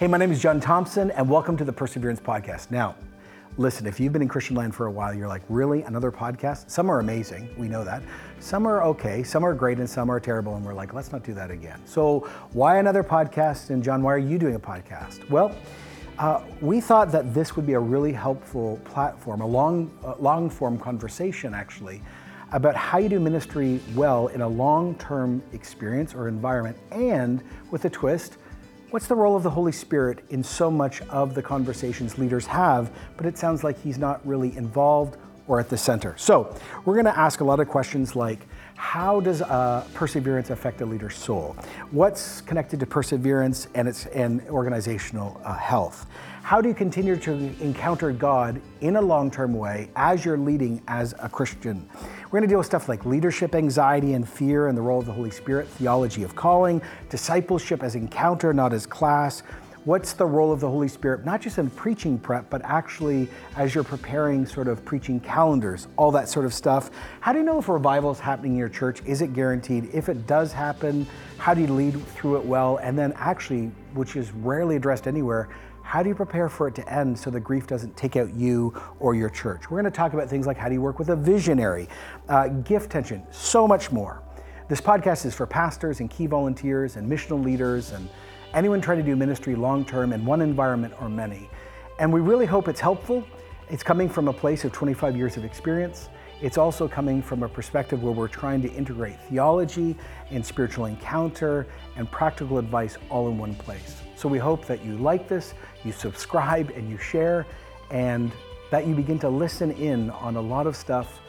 Hey, my name is Jon Thompson, and welcome to the Perseverance Podcast. Now, listen, if you've been in Christian land for a while, you're like, really? Another podcast? Some are amazing, we know that. Some are okay, some are great, and some are terrible, and we're like, let's not do that again. So, why another podcast? And, Jon, why are you doing a podcast? Well, uh, we thought that this would be a really helpful platform, a long, uh, long form conversation actually, about how you do ministry well in a long term experience or environment, and with a twist, What's the role of the Holy Spirit in so much of the conversations leaders have, but it sounds like he's not really involved or at the center? So, we're going to ask a lot of questions like how does uh, perseverance affect a leader's soul? What's connected to perseverance and its and organizational uh, health? How do you continue to encounter God in a long-term way as you're leading as a Christian? We're going to deal with stuff like leadership anxiety and fear and the role of the Holy Spirit, theology of calling, discipleship as encounter, not as class. What's the role of the Holy Spirit, not just in preaching prep, but actually as you're preparing sort of preaching calendars, all that sort of stuff? How do you know if revival is happening in your church? Is it guaranteed? If it does happen, how do you lead through it well? And then, actually, which is rarely addressed anywhere, how do you prepare for it to end so the grief doesn't take out you or your church? We're going to talk about things like how do you work with a visionary, uh, gift tension, so much more. This podcast is for pastors and key volunteers and missional leaders and anyone trying to do ministry long term in one environment or many. And we really hope it's helpful. It's coming from a place of 25 years of experience. It's also coming from a perspective where we're trying to integrate theology and spiritual encounter and practical advice all in one place. So we hope that you like this, you subscribe, and you share, and that you begin to listen in on a lot of stuff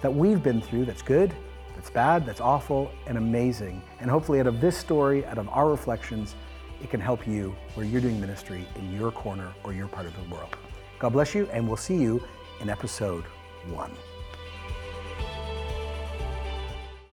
that we've been through that's good, that's bad, that's awful, and amazing. And hopefully, out of this story, out of our reflections, it can help you where you're doing ministry in your corner or your part of the world. God bless you, and we'll see you in episode one.